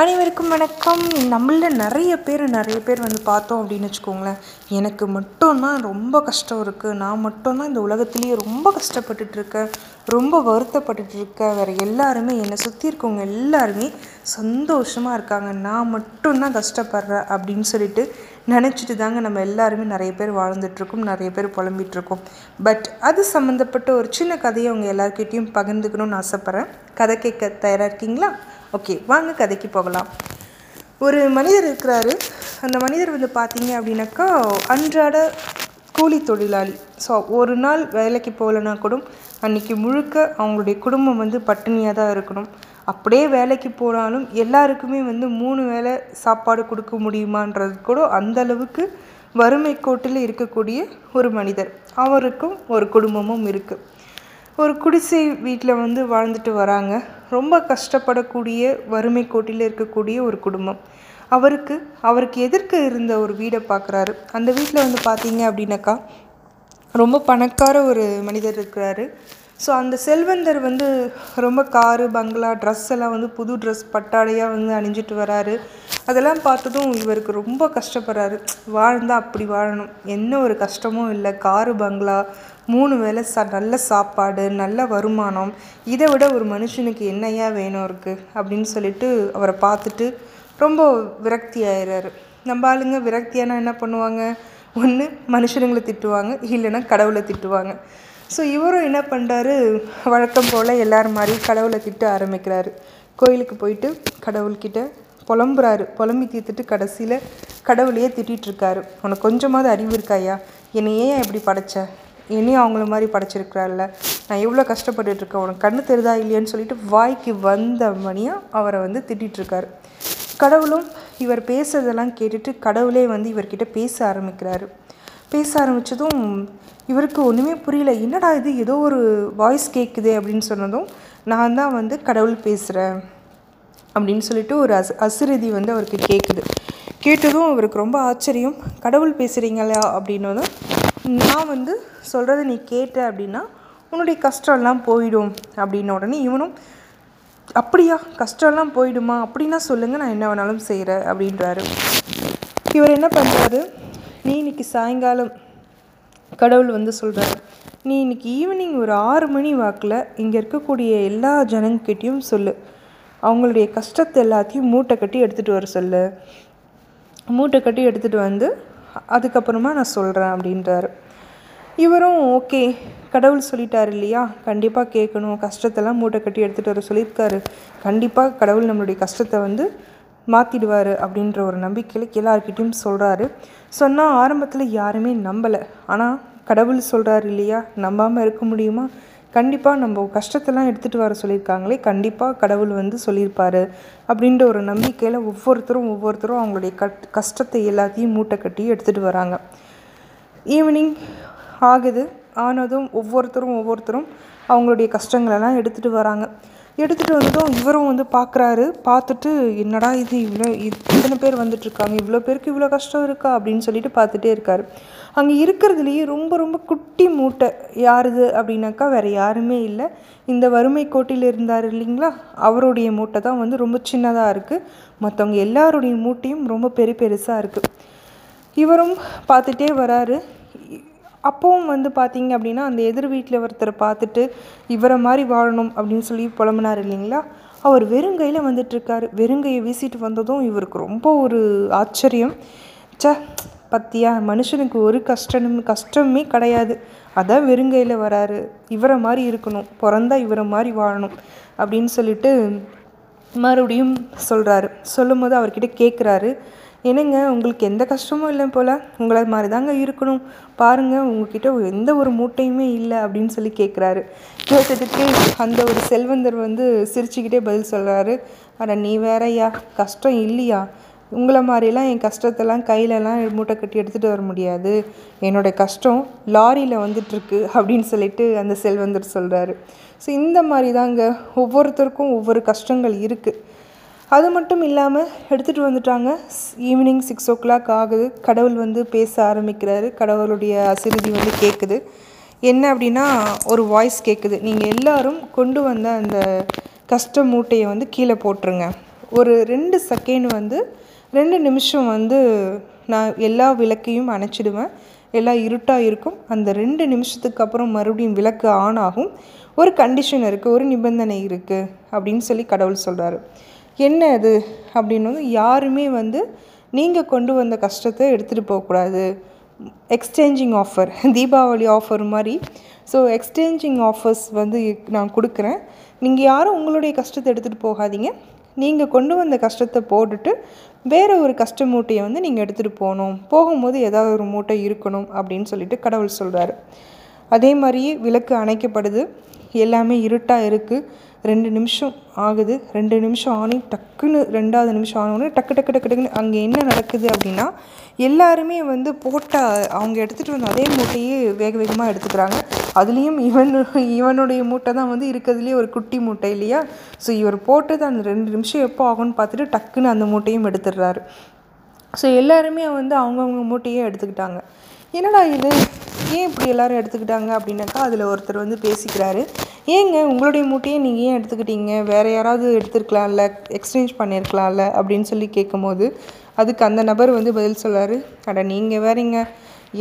அனைவருக்கும் வணக்கம். நம்மள நிறைய பேர் நிறைய பேர் வந்து பார்த்தோம் அப்படின்னு வச்சுக்கோங்களேன். எனக்கு மட்டும்தான் ரொம்ப கஷ்டம் இருக்குது நான் மட்டும்தான் இந்த உலகத்துலேயே ரொம்ப கஷ்டப்பட்டுட்ருக்கேன் ரொம்ப வருத்தப்பட்டுட்டு இருக்கேன். வேறு எல்லாருமே என்னை சுற்றி இருக்கவங்க எல்லாருமே சந்தோஷமாக இருக்காங்க. நான் மட்டும்தான் கஷ்டப்படுறேன் அப்படின்னு சொல்லிட்டு நினச்சிட்டு தாங்க நம்ம எல்லாருமே நிறைய பேர் வாழ்ந்துட்டுருக்கோம் நிறைய பேர் புலம்பிகிட்ருக்கோம் பட் அது சம்மந்தப்பட்ட ஒரு சின்ன கதையை அவங்க எல்லாருக்கிட்டேயும் பகிர்ந்துக்கணும்னு ஆசைப்பட்றேன். கதை கேட்க தயாராக இருக்கீங்களா? ஓகே வாங்க கதைக்கு போகலாம். ஒரு மனிதர் இருக்கிறாரு. அந்த மனிதர் வந்து பார்த்தீங்க அப்படின்னாக்கா அன்றாட கூலி தொழிலாளி. ஸோ ஒரு நாள் வேலைக்கு போகலனா கூட அன்றைக்கி முழுக்க அவங்களுடைய குடும்பம் வந்து பட்டினியாக தான் இருக்கணும். அப்படியே வேலைக்கு போனாலும் எல்லாருக்குமே வந்து மூணு வேளை சாப்பாடு கொடுக்க முடியுமான்றது கூட அந்த அளவுக்கு வறுமை கோட்டில் இருக்கக்கூடிய ஒரு மனிதர். அவருக்கும் ஒரு குடும்பமும் இருக்குது ஒரு குடிசை வீட்டில் வந்து வாழ்ந்துட்டு வராங்க. ரொம்ப கஷ்டப்படக்கூடிய வறுமை கோட்டில் இருக்கக்கூடிய ஒரு குடும்பம். அவருக்கு அவருக்கு எதிர்க்க இருந்த ஒரு வீடை பார்க்குறாரு அந்த வீட்டில் வந்து பார்த்தீங்க அப்படின்னாக்கா ரொம்ப பணக்கார ஒரு மனிதர் இருக்கிறாரு. ஸோ அந்த செல்வந்தர் வந்து ரொம்ப காரு பங்களா ட்ரெஸ் எல்லாம் வந்து புது ட்ரெஸ் பட்டாடையாக வந்து அணிஞ்சிட்டு வராரு. அதெல்லாம் பார்த்ததும் இவருக்கு ரொம்ப கஷ்டப்படுறாரு. வாழ்ந்தால் அப்படி வாழணும். என்ன ஒரு கஷ்டமும் இல்லை. காரு பங்களா மூணு வேளை சா நல்ல சாப்பாடு நல்ல வருமானம். இதை விட ஒரு மனுஷனுக்கு என்னையா வேணும் இருக்குது அப்படின்னு சொல்லிட்டு அவரை பார்த்துட்டு ரொம்ப விரக்தி ஆயிடுறாரு நம்ம ஆளுங்க விரக்தியானா என்ன பண்ணுவாங்க? ஒன்று மனுஷனுங்களை திட்டுவாங்க. இல்லைன்னா கடவுளை திட்டுவாங்க. ஸோ இவரும் என்ன பண்ணுறாரு வழக்கம் போல் எல்லார் மாதிரி கடவுளை திட்ட ஆரம்பிக்கிறாரு. கோயிலுக்கு போயிட்டு கடவுள்கிட்ட புலம்புறாரு. புலம்பி தீர்த்துட்டு கடைசியில் கடவுளையே திட்டிகிட்ருக்காரு உனக்கு கொஞ்சமாவது அறிவு இருக்காயா என்னை ஏன் இப்படி படைச்ச? என்னையும் அவங்கள மாதிரி படைச்சிருக்கிறாள்ல. நான் எவ்வளோ கஷ்டப்பட்டுட்ருக்கேன். உனக்கு கண்ணு தெரிதா இல்லையான்னு சொல்லிட்டு வாய்க்கு வந்த மணியாக அவரை வந்து திட்டிகிட்ருக்காரு கடவுளும் இவர் பேசுறதெல்லாம் கேட்டுட்டு கடவுளே வந்து இவர்கிட்ட பேச ஆரம்பிக்கிறாரு. பேச ஆரம்பித்ததும் இவருக்கு ஒன்றுமே புரியல. என்னடா இது? ஏதோ ஒரு வாய்ஸ் கேட்குது அப்படின்னு சொன்னதும் நான் தான் வந்து கடவுள் பேசுகிறேன் அப்படின்னு சொல்லிட்டு ஒரு அஸ் அசுரதி வந்து அவருக்கு கேட்குது கேட்டதும் அவருக்கு ரொம்ப ஆச்சரியம். கடவுள் பேசுகிறீங்களா அப்படின்னதும் நான் வந்து சொல்கிறத நீ கேட்ட அப்படின்னா உன்னுடைய கஷ்டம்லாம் போயிடும். அப்படின்ன உடனே இவனும் அப்படியா? கஷ்டம்லாம் போயிடுமா? அப்படின்னா சொல்லுங்கள் நான் என்ன வேணாலும் செய்கிறேன் அப்படின்றாரு. இவர் என்ன பண்ணுறாரு நீ இன்னைக்கு சாயங்காலம் கடவுள் வந்து சொல்கிறாரு நீ இன்னைக்கு ஈவினிங் ஒரு ஆறு மணி வாக்கில் இங்கே இருக்கக்கூடிய எல்லா ஜனங்கிட்டையும் சொல்லு. அவங்களுடைய கஷ்டத்தை எல்லாத்தையும் மூட்டை கட்டி எடுத்துகிட்டு வர சொல்லு. மூட்டை கட்டி எடுத்துகிட்டு வந்து அதுக்கப்புறமா நான் சொல்கிறேன் அப்படின்றாரு. இவரும் ஓகே கடவுள் சொல்லிட்டார் இல்லையா? கண்டிப்பாக கேட்கணும். கஷ்டத்தெல்லாம் மூட்டை கட்டி எடுத்துகிட்டு வர சொல்லியிருக்காரு. கண்டிப்பாக கடவுள் நம்மளுடைய கஷ்டத்தை வந்து மாற்றிடுவார் அப்படின்ற ஒரு நம்பிக்கையில் எல்லாருக்கிட்டையும் சொல்கிறாரு சொன்னால் ஆரம்பத்தில் யாருமே நம்பலை. ஆனால் கடவுள் சொல்கிறாரு இல்லையா? நம்பாமல் இருக்க முடியுமா? கண்டிப்பாக நம்ம கஷ்டத்தெல்லாம் எடுத்துகிட்டு வர சொல்லியிருக்காங்களே கண்டிப்பாக கடவுள் வந்து சொல்லியிருப்பார் அப்படின்ற ஒரு நம்பிக்கையில் ஒவ்வொருத்தரும் ஒவ்வொருத்தரும் அவங்களுடைய கட் கஷ்டத்தை எல்லாத்தையும் மூட்டை கட்டி எடுத்துகிட்டு வராங்க. ஈவினிங் ஆகுது. ஆனதும் ஒவ்வொருத்தரும் ஒவ்வொருத்தரும் அவங்களுடைய கஷ்டங்களெல்லாம் எடுத்துகிட்டு வராங்க. எடுத்துகிட்டு வந்ததும் இவரும் வந்து பார்க்குறாரு பார்த்துட்டு என்னடா இது இவ்வளோ இத்தனை பேர் வந்துட்டுருக்காங்க இவ்வளோ பேருக்கு இவ்வளோ கஷ்டம் இருக்கா? அப்படின்னு சொல்லிட்டு பார்த்துட்டே இருக்கார். அங்கே இருக்கிறதுலையே ரொம்ப ரொம்ப குட்டி மூட்டை. யாருது அப்படின்னாக்கா வேறு யாருமே இல்லை. இந்த வறுமை கோட்டில் இருந்தார் இல்லைங்களா? அவருடைய மூட்டை தான் வந்து ரொம்ப சின்னதாக இருக்குது மற்றவங்க எல்லாருடைய மூட்டையும் ரொம்ப பெரிய பெருசாக இருக்குது இவரும் பார்த்துட்டே வராரு. அப்போவும் வந்து பார்த்தீங்க அப்படின்னா அந்த எதிர் வீட்டில் ஒருத்தரை பார்த்துட்டு இவரை மாதிரி வாழணும் அப்படின்னு சொல்லி புலம்புனார் இல்லைங்களா? அவர் வெறுங்கையில் வந்துட்டுருக்காரு. வெறுங்கையை வீசிட்டு வந்ததும் இவருக்கு ரொம்ப ஒரு ஆச்சரியம். ச பத்தியா மனுஷனுக்கு ஒரு கஷ்டம் கஷ்டமே கிடையாது. அதான் வெறுங்கையில் வராரு. இவரை மாதிரி இருக்கணும். பிறந்தா இவரை மாதிரி வாழணும் அப்படின்னு சொல்லிட்டு மறுபடியும் சொல்கிறாரு சொல்லும் போது அவர்கிட்ட கேட்குறாரு என்னங்க உங்களுக்கு எந்த கஷ்டமும் இல்லை போல்? உங்களை மாதிரி தாங்க இருக்கணும். பாருங்கள் உங்ககிட்ட எந்த ஒரு மூட்டையுமே இல்லை அப்படின்னு சொல்லி கேட்குறாரு கேட்டதுக்கு அந்த ஒரு செல்வந்தர் வந்து சிரிச்சுக்கிட்டே பதில் சொல்கிறாரு அட நீ வேறையா? கஷ்டம் இல்லையா? உங்களை மாதிரிலாம் என் கஷ்டத்தெல்லாம் கையிலலாம் மூட்டை கட்டி எடுத்துகிட்டு வர முடியாது. என்னோடய கஷ்டம் லாரியில் வந்துட்டுருக்கு அப்படின்னு சொல்லிட்டு அந்த செல்வந்தர் சொல்கிறாரு ஸோ இந்த மாதிரி தாங்க ஒவ்வொருத்தருக்கும் ஒவ்வொரு கஷ்டங்கள் இருக்குது அது மட்டும் இல்லாமல் எடுத்துகிட்டு வந்துட்டாங்க. ஈவினிங் சிக்ஸ் ஓ கிளாக் ஆகுது. கடவுள் வந்து பேச ஆரம்பிக்கிறாரு. கடவுளுடைய அசிறுதி வந்து கேட்குது என்ன அப்படின்னா ஒரு வாய்ஸ் கேட்குது நீங்கள் எல்லாரும் கொண்டு வந்த அந்த கஷ்ட மூட்டையை வந்து கீழே போட்டுருங்க. ஒரு ரெண்டு செகண்ட் வந்து ரெண்டு நிமிஷம் வந்து நான் எல்லா விளக்கையும் அணைச்சிடுவேன். எல்லாம் இருட்டாக இருக்கும். அந்த ரெண்டு நிமிஷத்துக்கு அப்புறம் மறுபடியும் விளக்கு ஆன் ஆகும். ஒரு கண்டிஷன் இருக்குது ஒரு நிபந்தனை இருக்குது அப்படின்னு சொல்லி கடவுள் சொல்கிறாரு என்ன அது அப்படின்னு வந்து யாருமே வந்து நீங்கள் கொண்டு வந்த கஷ்டத்தை எடுத்துகிட்டு போகக்கூடாது எக்ஸ்சேஞ்சிங் ஆஃபர் தீபாவளி ஆஃபர் மாதிரி. ஸோ எக்ஸ்சேஞ்சிங் ஆஃபர்ஸ் வந்து நான் கொடுக்குறேன். நீங்கள் யாரும் உங்களுடைய கஷ்டத்தை எடுத்துகிட்டு போகாதீங்க. நீங்கள் கொண்டு வந்த கஷ்டத்தை போட்டுட்டு வேறு ஒரு கஷ்ட மூட்டையை வந்து நீங்கள் எடுத்துகிட்டு போகணும். போகும்போது ஏதாவது ஒரு மூட்டை இருக்கணும் அப்படின்னு சொல்லிட்டு கடவுள் சொல்கிறாரு அதே மாதிரியே விளக்கு அணைக்கப்படுது. எல்லாமே இருட்டாக இருக்குது ரெண்டு நிமிஷம் ஆகுது. ரெண்டு நிமிஷம் ஆனி டக்குன்னு ரெண்டாவது நிமிஷம் ஆனோடனே டக்கு டக்கு டக்கு டக்குன்னு அங்கே என்ன நடக்குது அப்படின்னா எல்லாருமே வந்து போட்ட அவங்க எடுத்துகிட்டு வந்த அதே மூட்டையே வேக வேகமாக எடுத்துக்கிறாங்க. அதுலேயும் இவன் இவனுடைய மூட்டை தான் வந்து இருக்கிறதுலேயே ஒரு குட்டி மூட்டை இல்லையா? ஸோ இவர் போட்டது அந்த ரெண்டு நிமிஷம் எப்போ ஆகும்னு பார்த்துட்டு டக்குன்னு அந்த மூட்டையும் எடுத்துடுறாரு. ஸோ எல்லாருமே வந்து அவங்கவுங்க மூட்டையே எடுத்துக்கிட்டாங்க. என்னடா இது? ஏன் இப்படி எல்லோரும் எடுத்துக்கிட்டாங்க அப்படின்னாக்கா அதில் ஒருத்தர் வந்து பேசிக்கிறாரு. ஏங்க உங்களுடைய மூட்டையை நீங்கள் ஏன் எடுத்துக்கிட்டீங்க? வேறு யாராவது எடுத்துருக்கலாம்ல எக்ஸ்சேஞ்ச் பண்ணியிருக்கலாம்ல அப்படின்னு சொல்லி கேட்கும்போது அதுக்கு அந்த நபர் வந்து பதில் சொல்லாரு. அட நீங்கள் வேறீங்க.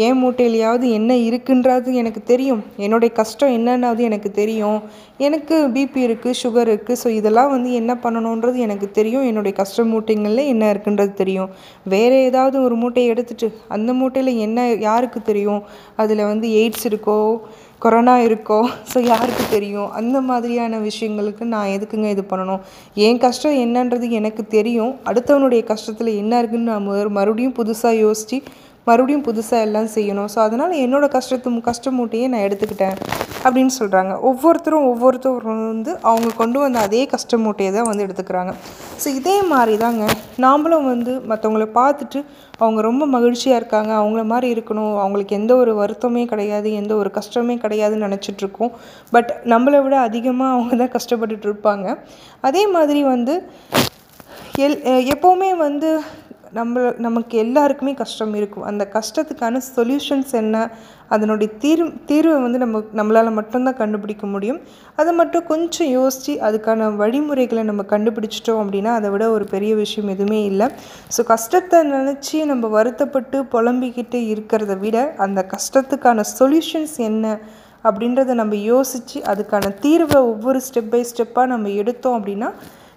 ஏன் மூட்டையிலையாவது என்ன இருக்குன்றது எனக்கு தெரியும். என்னுடைய கஷ்டம் என்னன்னாவது எனக்கு தெரியும். எனக்கு பிபி இருக்குது சுகர் இருக்குது ஸோ இதெல்லாம் வந்து என்ன பண்ணணுன்றது எனக்கு தெரியும். என்னுடைய கஷ்ட மூட்டைங்களில் என்ன இருக்குன்றது தெரியும். வேறு ஏதாவது ஒரு மூட்டையை எடுத்துட்டு அந்த மூட்டையில் என்ன யாருக்கு தெரியும்? அதில் வந்து எய்ட்ஸ் இருக்கோ கொரோனா இருக்கோ ஸோ யாருக்கு தெரியும்? அந்த மாதிரியான விஷயங்களுக்கு நான் எதுக்குங்க இது பண்ணணும்? என் கஷ்டம் என்னன்றது எனக்கு தெரியும். அடுத்தவனுடைய கஷ்டத்தில் என்ன இருக்குன்னு நான் மறுபடியும் புதுசாக யோசித்து மறுபடியும் புதுசாக எல்லாம் செய்யணும். ஸோ அதனால் என்னோடய கஷ்டத்து கஷ்டமூட்டையே நான் எடுத்துக்கிட்டேன். அப்படின்னு சொல்கிறாங்க ஒவ்வொருத்தரும் ஒவ்வொருத்தரும் வந்து அவங்க கொண்டு வந்த அதே கஷ்ட மூட்டையை தான் வந்து எடுத்துக்கிறாங்க. ஸோ இதே மாதிரி தாங்க நாமளும் வந்து மற்றவங்கள பார்த்துட்டு அவங்க ரொம்ப மகிழ்ச்சியாக இருக்காங்க. அவங்கள மாதிரி இருக்கணும். அவங்களுக்கு எந்த ஒரு வருத்தமே கிடையாது எந்த ஒரு கஷ்டமே கிடையாதுன்னு நினச்சிட்ருக்கோம் பட் நம்மளை விட அதிகமாக அவங்க தான் கஷ்டப்பட்டுட்டு இருப்பாங்க. அதே மாதிரி வந்து எல் எப்போவுமே வந்து நம்ம நமக்கு எல்லாருக்குமே கஷ்டம் இருக்கும். அந்த கஷ்டத்துக்கான சொல்யூஷன்ஸ் என்ன? அதனுடைய தீர்வு தீர்வை வந்து நம்ம நம்மளால் மட்டும்தான் கண்டுபிடிக்க முடியும். அதை மட்டும் கொஞ்சம் யோசித்து அதுக்கான வழிமுறைகளை நம்ம கண்டுபிடிச்சிட்டோம் அப்படின்னா அதை விட ஒரு பெரிய விஷயம் எதுவுமே இல்லை. ஸோ கஷ்டத்தை நினச்சி நம்ம வருத்தப்பட்டு புலம்பிக்கிட்டு இருக்கிறத விட அந்த கஷ்டத்துக்கான சொல்யூஷன்ஸ் என்ன? அப்படின்றத நம்ம யோசித்து அதுக்கான தீர்வை ஒவ்வொரு ஸ்டெப் பை ஸ்டெப்பாக நம்ம எடுத்தோம் அப்படின்னா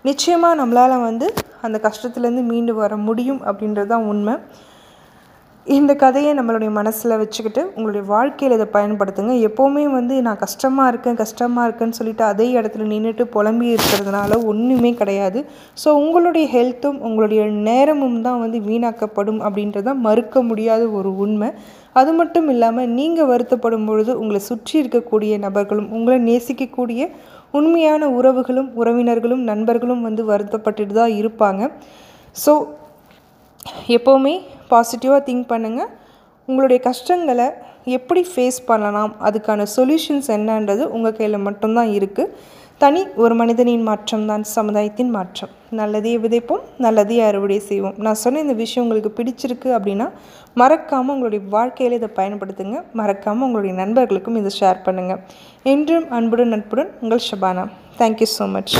நிச்சயமாக நம்மளால் வந்து அந்த கஷ்டத்துலேருந்து மீண்டு வர முடியும் அப்படின்றது தான் உண்மை. இந்த கதையை நம்மளுடைய மனசில் வச்சுக்கிட்டு உங்களுடைய வாழ்க்கையில் இதை பயன்படுத்துங்க. எப்போவுமே வந்து நான் கஷ்டமாக இருக்கேன் கஷ்டமாக இருக்கேன்னு சொல்லிட்டு அதே இடத்துல நின்றுட்டு புலம்பி இருக்கிறதுனால ஒன்றுமே கிடையாது. ஸோ உங்களுடைய ஹெல்த்தும் உங்களுடைய நேரமும் தான் வந்து வீணாக்கப்படும் அப்படின்றத மறுக்க முடியாத ஒரு உண்மை. அது மட்டும் இல்லாமல் நீங்கள் வருத்தப்படும் பொழுது உங்களை சுற்றி இருக்கக்கூடிய நபர்களும் உங்களை நேசிக்கக்கூடிய உண்மையான உறவுகளும் உறவினர்களும் நண்பர்களும் வந்து வருத்தப்பட்டுட்டு தான் இருப்பாங்க. ஸோ எப்போவுமே பாசிட்டிவாக திங்க் பண்ணுங்கள் உங்களுடைய கஷ்டங்களை எப்படி ஃபேஸ் பண்ணலாம்? அதுக்கான சொல்யூஷன்ஸ் என்னன்றது உங்கள் கையில் மட்டும்தான் இருக்குது தனி ஒரு மனிதனின் மாற்றம் தான் சமுதாயத்தின் மாற்றம். நல்லதையே விதைப்போம் நல்லதையே அறுவடை செய்வோம். நான் சொன்ன இந்த விஷயம் உங்களுக்கு பிடிச்சிருக்கு அப்படின்னா மறக்காமல் உங்களுடைய வாழ்க்கையில் இதை பயன்படுத்துங்க. மறக்காமல் உங்களுடைய நண்பர்களுக்கும் இதை ஷேர் பண்ணுங்கள் என்றும் அன்புடன் நட்புடன் உங்கள் ஷபானா. Thank you so much